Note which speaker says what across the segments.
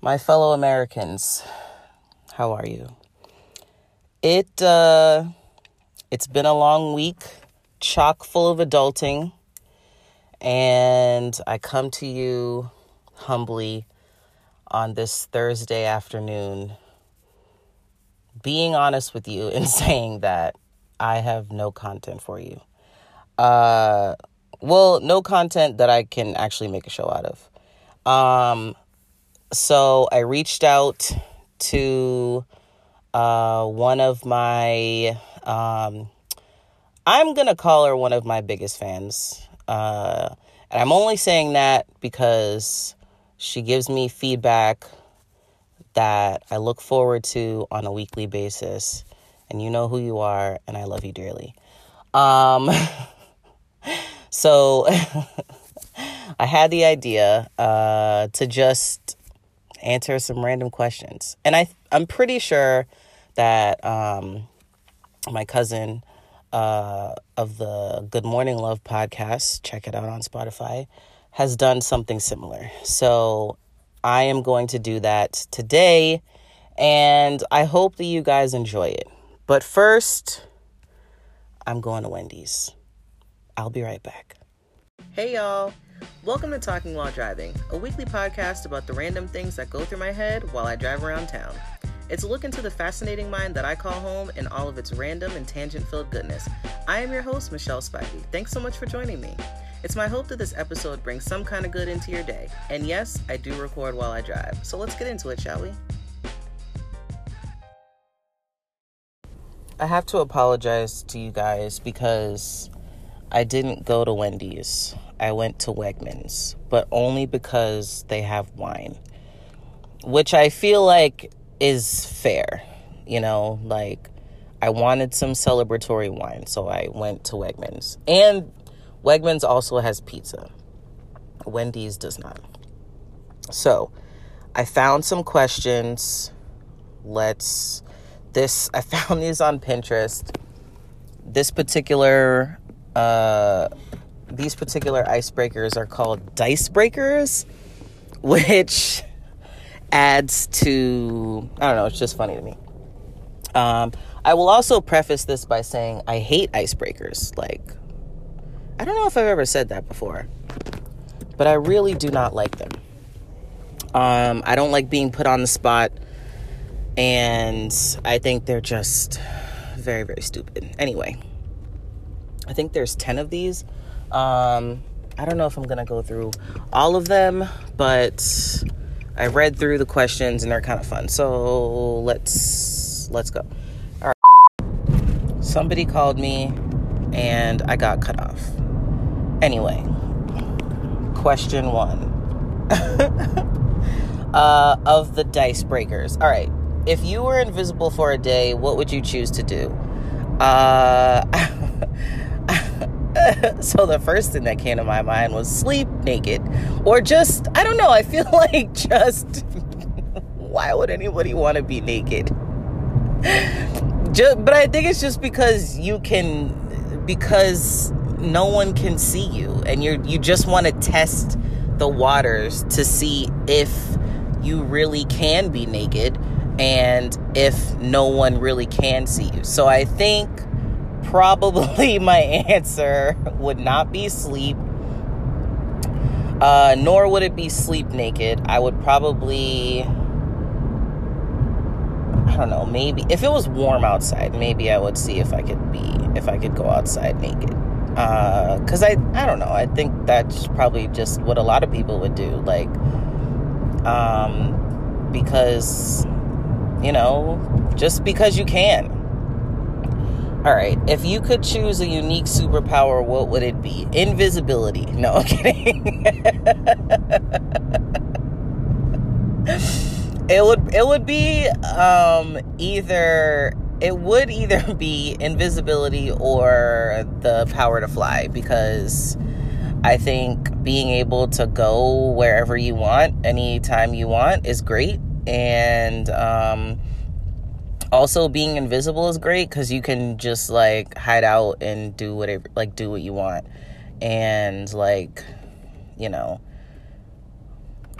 Speaker 1: My fellow Americans, how are you? It uh it's been a long week, chock full of adulting, and I come to you humbly on this Thursday afternoon being honest with you and saying that I have no content for you. Uh well, no content that I can actually make a show out of. Um so I reached out to uh, one of my, um, I'm going to call her one of my biggest fans. Uh, and I'm only saying that because she gives me feedback that I look forward to on a weekly basis. And you know who you are, and I love you dearly. Um, so I had the idea uh, to just answer some random questions. And I I'm pretty sure that um, my cousin uh, of the Good Morning Love podcast, check it out on Spotify, has done something similar. So I am going to do that today, and I hope that you guys enjoy it. But first, I'm going to Wendy's. I'll be right back. Hey, y'all. Welcome to Talking While Driving, a weekly podcast about the random things that go through my head while I drive around town. It's a look into the fascinating mind that I call home and all of its random and tangent filled goodness. I am your host, Michelle Spivey. Thanks so much for joining me. It's my hope that this episode brings some kind of good into your day. And yes, I do record while I drive. So let's get into it, shall we? I have to apologize to you guys because I didn't go to Wendy's. I went to Wegmans, but only because they have wine, which I feel like is fair. You know, like I wanted some celebratory wine, so I went to Wegmans. And Wegmans also has pizza, Wendy's does not. So I found some questions. Let's, this, I found these on Pinterest. This particular, uh, these particular icebreakers are called dice breakers, which adds to I don't know, it's just funny to me. Um, I will also preface this by saying I hate icebreakers. Like, I don't know if I've ever said that before, but I really do not like them. Um, I don't like being put on the spot, and I think they're just very, very stupid. Anyway, I think there's 10 of these. Um, I don't know if I'm gonna go through all of them, but I read through the questions and they're kind of fun. So let's let's go. All right. Somebody called me and I got cut off. Anyway, question one uh, of the dice breakers. All right. If you were invisible for a day, what would you choose to do? Uh, so the first thing that came to my mind was sleep naked. Or just i don't know i feel like just why would anybody want to be naked? Just, but i think it's just because you can because no one can see you and you you just want to test the waters to see if you really can be naked and if no one really can see you. So i think probably my answer would not be sleep, uh, nor would it be sleep naked. I would probably, I don't know, maybe if it was warm outside, maybe I would see if I could be, if I could go outside naked. Uh, cause I, I don't know. I think that's probably just what a lot of people would do. Like, um, because, you know, just because you can all right, if you could choose a unique superpower, what would it be? Invisibility. No, I'm kidding. it would it would be um either it would either be invisibility or the power to fly because I think being able to go wherever you want anytime you want is great and um also being invisible is great because you can just like hide out and do whatever like do what you want and like you know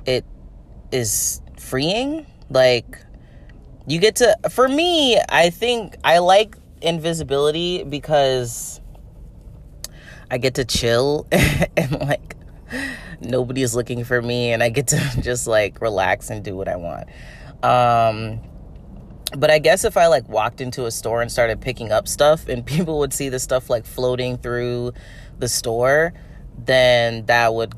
Speaker 1: it is freeing. Like you get to for me, I think I like invisibility because I get to chill and like nobody is looking for me and I get to just like relax and do what I want. Um but I guess if I like walked into a store and started picking up stuff and people would see the stuff like floating through the store, then that would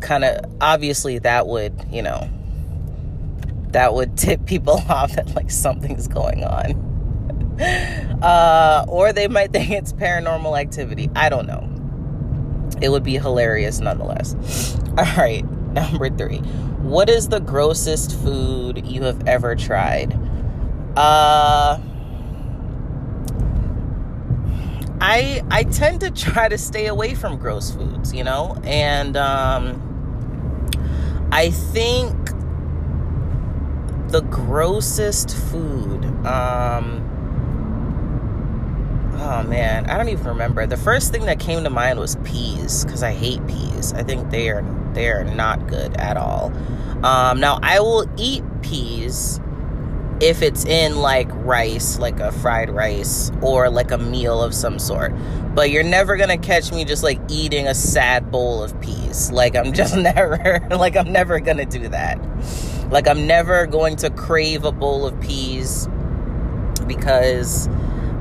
Speaker 1: kind of obviously that would, you know, that would tip people off that like something's going on. Uh, or they might think it's paranormal activity. I don't know. It would be hilarious nonetheless. All right, number three. What is the grossest food you have ever tried? Uh, I I tend to try to stay away from gross foods, you know, and um, I think the grossest food. Um, oh man, I don't even remember. The first thing that came to mind was peas because I hate peas. I think they are they are not good at all. Um, now I will eat peas if it's in like rice, like a fried rice or like a meal of some sort. But you're never gonna catch me just like eating a sad bowl of peas. Like I'm just never, like I'm never gonna do that. Like I'm never going to crave a bowl of peas because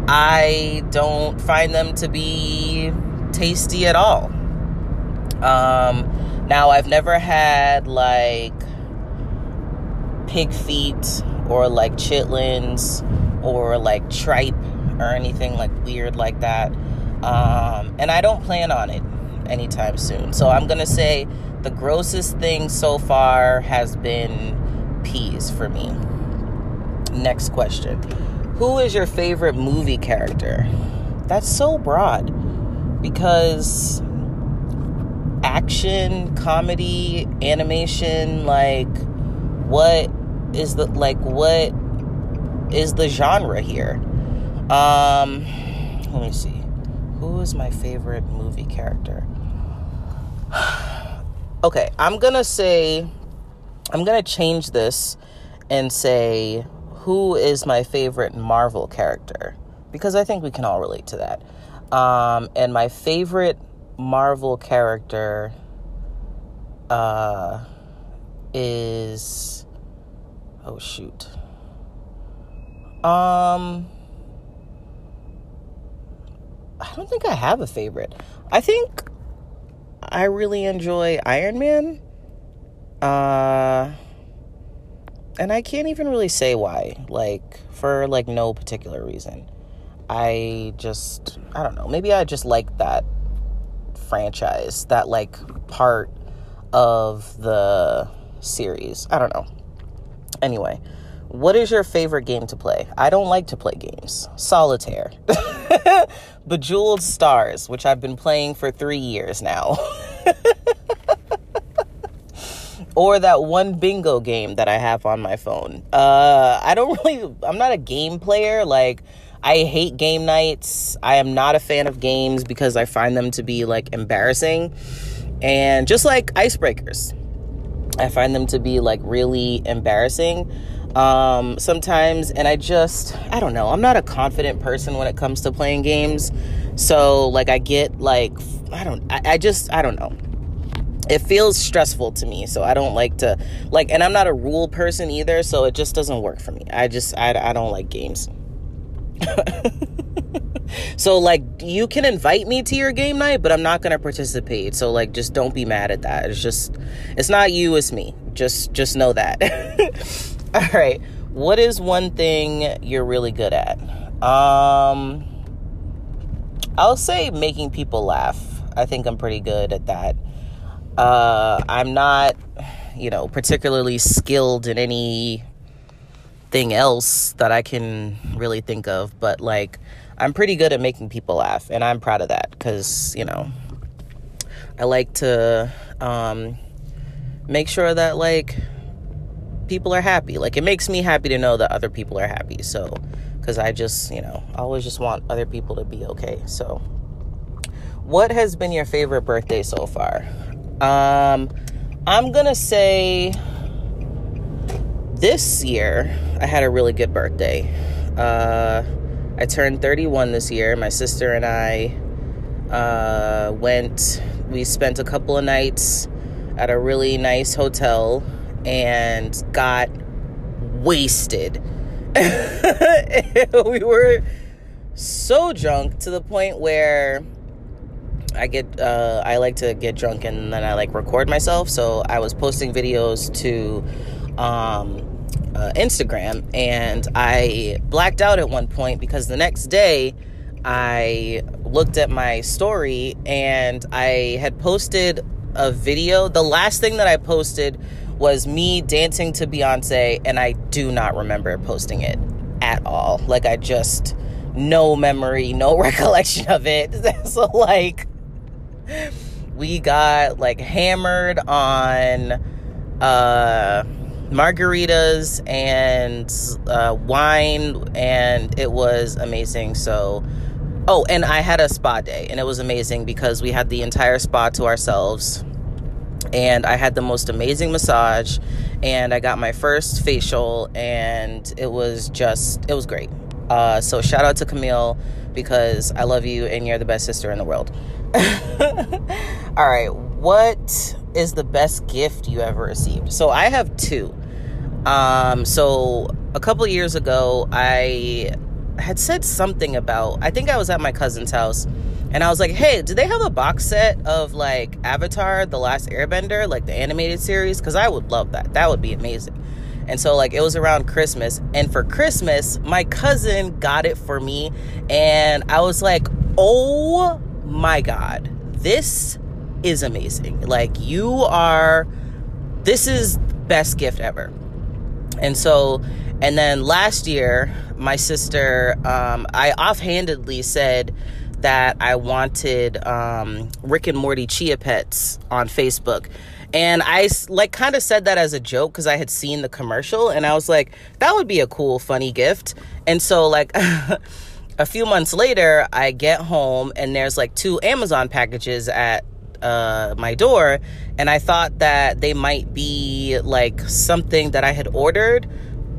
Speaker 1: I don't find them to be tasty at all. Um, now I've never had like pig feet or like chitlins or like tripe or anything like weird like that. Um, and I don't plan on it anytime soon. So I'm gonna say the grossest thing so far has been peas for me. Next question. Who is your favorite movie character? That's so broad because action, comedy, animation, like what is the like what is the genre here? Um let me see. Who is my favorite movie character? okay, I'm to say I'm to change this and say who is my favorite Marvel character because I think we can all relate to that. Um, and my favorite Marvel character uh, is oh shoot. Um, I don't think I have a favorite. I think I really enjoy Iron Man. Uh, and I can't even really say why. Like for like no particular reason. I just I don't know. Maybe I just like that franchise, that like part of the series. I don't know. Anyway, what is your favorite game to play? I don't like to play games. Solitaire. Bejeweled Stars, which I've been playing for three years now. or that one bingo game that I have on my phone. Uh, I don't really, I'm not a game player. Like, I hate game nights. I am not a fan of games because I find them to be like embarrassing. And just like icebreakers, I find them to be like really embarrassing um, sometimes. And I just, I don't know, I'm not a confident person when it comes to playing games. So, like, I get like, I don't, I, I just, I don't know it feels stressful to me so i don't like to like and i'm not a rule person either so it just doesn't work for me i just i, I don't like games so like you can invite me to your game night but i'm not going to participate. So like just don't be mad at that. It's just it's not you it's me. Just just know that. All right. What is one thing you're really good at? Um i'll say making people laugh. I think i'm pretty good at that. Uh, I'm not, you know, particularly skilled in anything else that I can really think of, but like, I'm pretty good at making people laugh, and I'm proud of that because, you know, I like to um, make sure that, like, people are happy. Like, it makes me happy to know that other people are happy. So, because I just, you know, I always just want other people to be okay. So, what has been your favorite birthday so far? Um, I'm gonna say this year, I had a really good birthday. Uh, I turned 31 this year. My sister and I uh, went, we spent a couple of nights at a really nice hotel and got wasted. we were so drunk to the point where I get uh, I like to get drunk and then I like record myself. So I was posting videos to um, uh, Instagram and I blacked out at one point because the next day I looked at my story and I had posted a video. The last thing that I posted was me dancing to Beyonce, and I do not remember posting it at all. Like, I just, no memory, no recollection of it. so, like, we got like hammered on uh margaritas and uh, wine and it was amazing. So oh and i had a spa day and it was amazing because we had the entire spa to ourselves. And i had the most amazing massage and i got my first facial and it was just it was great. Uh, so shout out to camille because i love you and you're the best sister in the world. All right, what is the best gift you ever received? So I have two. Um, so a couple years ago, I had said something about. I think I was at my cousin's house, and I was like, "Hey, do they have a box set of like Avatar: The Last Airbender, like the animated series? Because I would love that. That would be amazing." And so, like, it was around Christmas. And for Christmas, my cousin got it for me. And I was like, oh my God, this is amazing. Like, you are, this is best gift ever. And so, and then last year, my sister, um, I offhandedly said that I wanted um, Rick and Morty Chia Pets on Facebook. And I like kind of said that as a joke because I had seen the commercial and I was like, that would be a cool, funny gift. And so, like, a few months later, I get home and there's like two Amazon packages at uh, my door, and I thought that they might be like something that I had ordered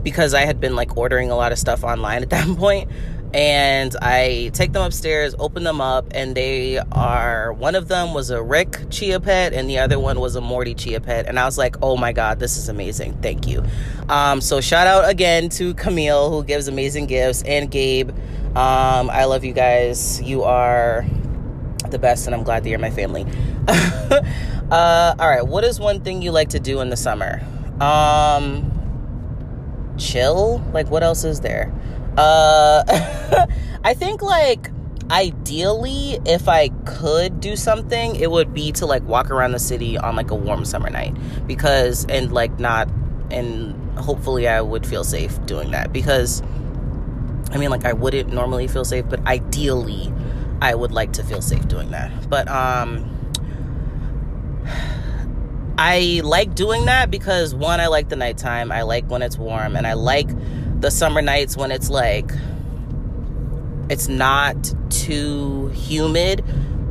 Speaker 1: because I had been like ordering a lot of stuff online at that point. And I take them upstairs, open them up, and they are one of them was a Rick Chia Pet, and the other one was a Morty Chia Pet. And I was like, oh my God, this is amazing. Thank you. Um, so, shout out again to Camille, who gives amazing gifts, and Gabe. Um, I love you guys. You are the best, and I'm glad that you're my family. uh, all right, what is one thing you like to do in the summer? Um, chill. Like, what else is there? Uh, I think like ideally, if I could do something, it would be to like walk around the city on like a warm summer night because and like not and hopefully I would feel safe doing that because I mean, like I wouldn't normally feel safe, but ideally, I would like to feel safe doing that. But um, I like doing that because one, I like the nighttime. I like when it's warm, and I like the summer nights when it's like it's not too humid,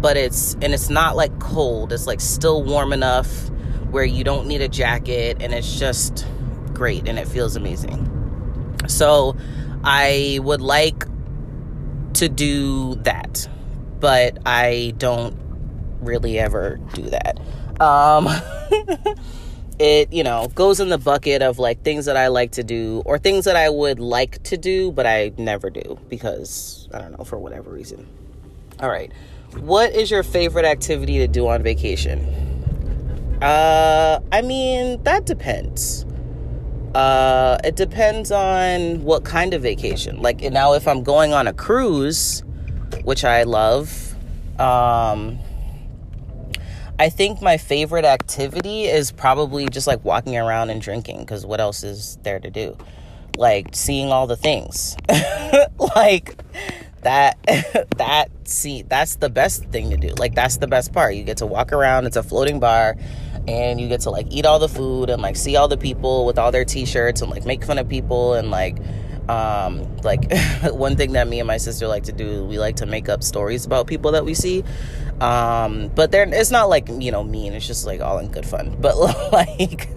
Speaker 1: but it's and it's not like cold. It's like still warm enough where you don't need a jacket, and it's just great and it feels amazing. So I would like to do that, but I don't really ever do that. Um, it, you know, goes in the bucket of like things that I like to do or things that I would like to do, but I never do because I don't know, for whatever reason. All right. What is your favorite activity to do on vacation? Uh, I mean, that depends. Uh, it depends on what kind of vacation. Like now, if I'm going on a cruise, which I love, um, I think my favorite activity is probably just like walking around and drinking because what else is there to do? Like seeing all the things. like that that see that's the best thing to do. Like that's the best part. You get to walk around, it's a floating bar and you get to like eat all the food and like see all the people with all their t-shirts and like make fun of people and like um like one thing that me and my sister like to do we like to make up stories about people that we see um but they're it's not like you know mean it's just like all in good fun but like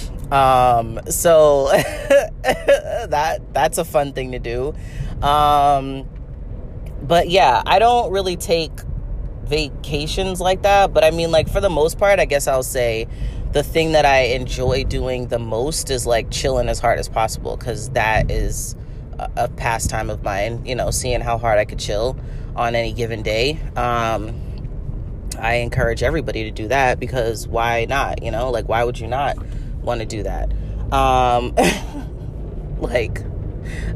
Speaker 1: Um, so that that's a fun thing to do. Um, but yeah, I don't really take vacations like that. But I mean, like for the most part, I guess I'll say the thing that I enjoy doing the most is like chilling as hard as possible because that is a, pastime of mine. You know, seeing how hard I could chill on any given day. Um, I encourage everybody to do that because why not? You know, like why would you not want to do that? Um, like,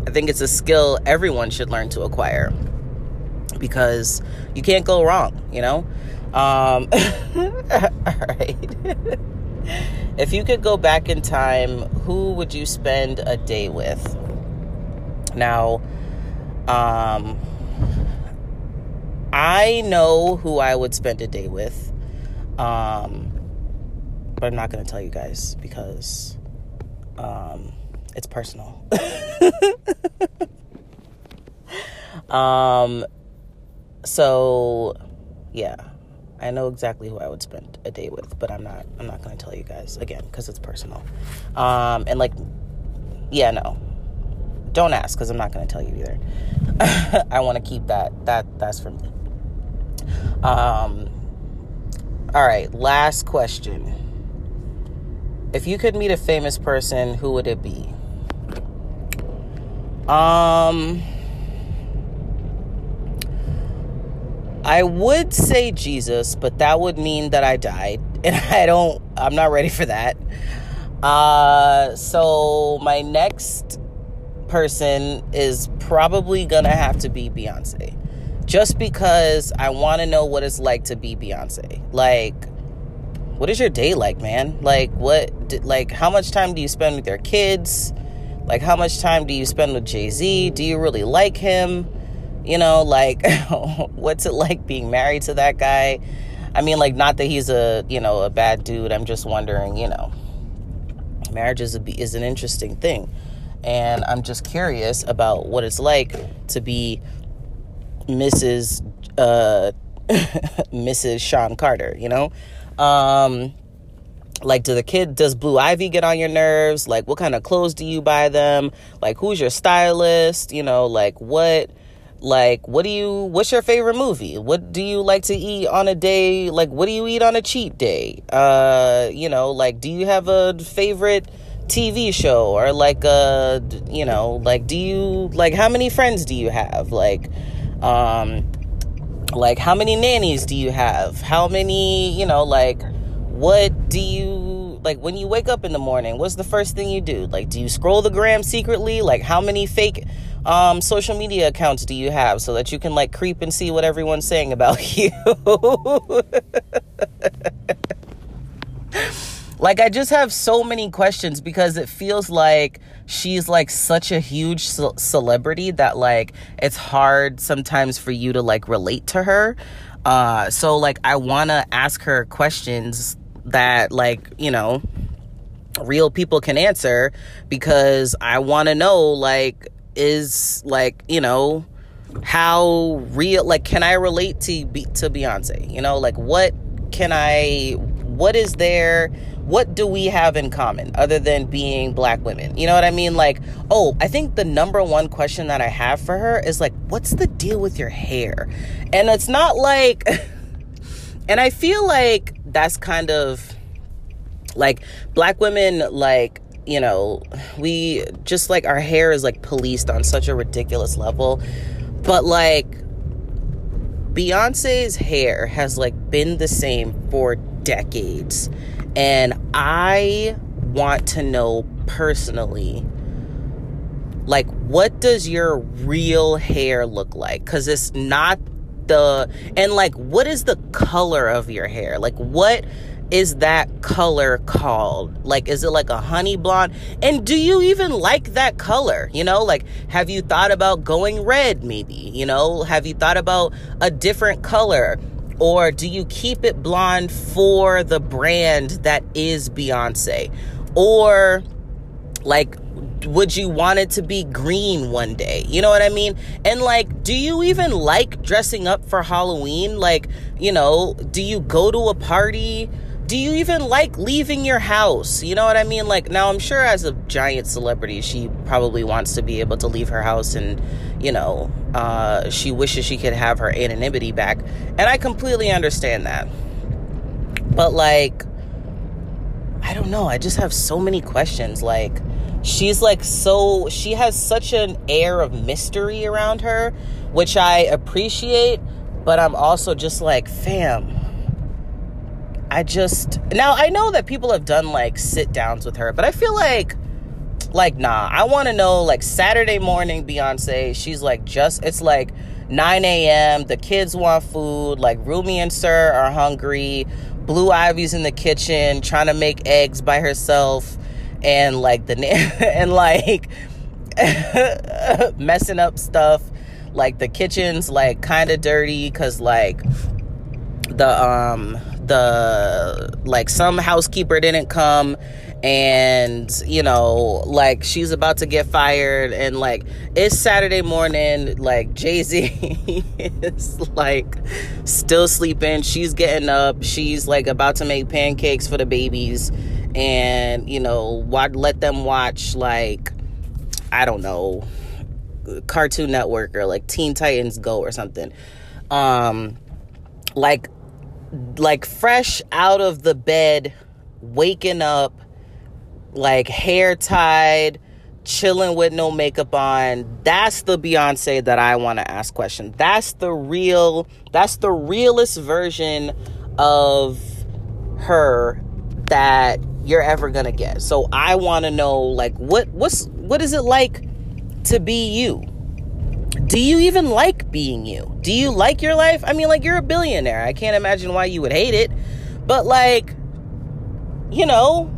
Speaker 1: I think it's a skill everyone should learn to acquire because you can't go wrong, you know? Um, all right. if you could go back in time, who would you spend a day with? Now, um, I know who I would spend a day with. Um, but I'm not going to tell you guys because um, it's personal. um, so yeah, I know exactly who I would spend a day with, but I'm not. I'm not going to tell you guys again because it's personal. Um, and like, yeah, no, don't ask because I'm not going to tell you either. I want to keep that. That that's for me. Um. All right, last question. If you could meet a famous person, who would it be? Um I would say Jesus, but that would mean that I died. And I don't, I'm not ready for that. Uh, so my next person is probably gonna have to be Beyonce. Just because I wanna know what it's like to be Beyonce. Like, what is your day like, man? Like, what, like, how much time do you spend with your kids? Like, how much time do you spend with Jay Z? Do you really like him? You know, like, what's it like being married to that guy? I mean, like, not that he's a, you know, a bad dude. I'm just wondering, you know, marriage is, a, is an interesting thing. And I'm just curious about what it's like to be Mrs. Uh, Mrs. Shawn Carter, you know? Um, like do the kid does blue ivy get on your nerves like what kind of clothes do you buy them like who's your stylist you know like what like what do you what's your favorite movie? What do you like to eat on a day? Like what do you eat on a cheat day? Uh you know like do you have a favorite tv show or like a, you know like do you like how many friends do you have? Like um like how many nannies do you have? How many you know like what do you like when you wake up in the morning what's the first thing you do? Like do you scroll the gram secretly? Like how many fake um, social media accounts do you have so that you can like creep and see what everyone's saying about you? Like i just have so many questions because it feels like she's like such a huge ce- celebrity that like it's hard sometimes for you to like relate to her. Uh so like i want to ask her questions that like you know real people can answer because I want to know like is like you know how real like can I relate to to Beyonce? You know like what can I what is there what do we have in common other than being black women? You know what I mean? Like oh I think the number one question that I have for her is like what's the deal with your hair? And it's not like and I feel like that's kind of like black women like you know we just like our hair is like policed on such a ridiculous level. But like Beyonce's hair has like been the same for decades. And I want to know personally like what does your real hair look like? Cuz it's not the and like what is the color of your hair? Like what is that color called? Like, is it like a honey blonde? And do you even like that color? You know, like, have you thought about going red maybe? You know, have you thought about a different color? Or do you keep it blonde for the brand that is Beyonce? Or, like, would you want it to be green one day? You know what I mean? And like, do you even like dressing up for Halloween? Like, you know, do you go to a party? Do you even like leaving your house? You know what I mean? Like, now I'm sure as a giant celebrity, she probably wants to be able to leave her house and, you know, uh, she wishes she could have her anonymity back. And I completely understand that. But, like, I don't know. I just have so many questions. Like, she's like so, she has such an air of mystery around her, which I appreciate, but I'm also just like, fam I just now I know that people have done like sit downs with her, but I feel like like nah. I want to know like Saturday morning Beyonce. She's like just it's like 9 a.m. The kids want food. Like Rumi and Sir are hungry. Blue Ivy's in the kitchen trying to make eggs by herself, and like the and like messing up stuff. Like the kitchen's like kind of dirty because like the um the like some housekeeper didn't come and you know like she's about to get fired and like it's saturday morning like jay-z is like still sleeping. She's getting up. She's like about to make pancakes for the babies and you know what let them watch like i don't know cartoon network or like teen titans go or something. Um like like fresh out of the bed, waking up, like hair tied, chilling with no makeup on. That's the Beyonce that I want to ask questions. That's the real, that's the realest version of her that you're ever gonna get. So I want to know, like, what what's what is it like to be you? Do you even like being you? Do you like your life? I mean, like, you're a billionaire. I can't imagine why you would hate it. But, like, you know,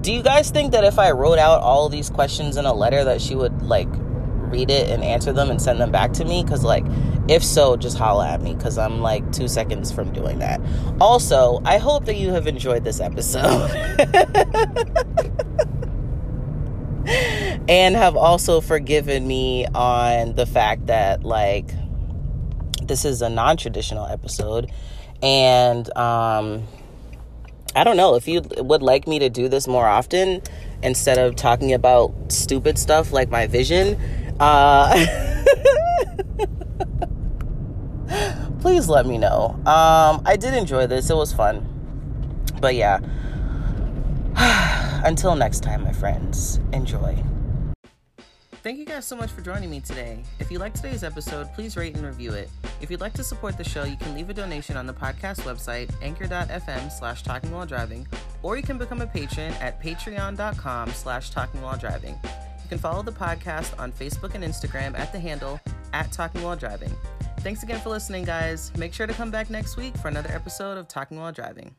Speaker 1: do you guys think that if I wrote out all these questions in a letter that she would, like, read it and answer them and send them back to me? Because, like, if so, just holla at me because I'm like two seconds from doing that. Also, I hope that you have enjoyed this episode. and have also forgiven me on the fact that like this is a non-traditional episode. And um I don't know if you would like me to do this more often instead of talking about stupid stuff like my vision uh please let me know. Um I did enjoy this. It was fun. But yeah. Until next time my friends. Enjoy Thank you guys so much for joining me today. If you liked today's episode, please rate and review it. If you'd like to support the show, you can leave a donation on the podcast website, anchor.fm slash talking while driving, or you can become a patron at patreon.com slash talking while driving. You can follow the podcast on Facebook and Instagram at the handle at talking while driving. Thanks again for listening, guys. Make sure to come back next week for another episode of Talking While Driving.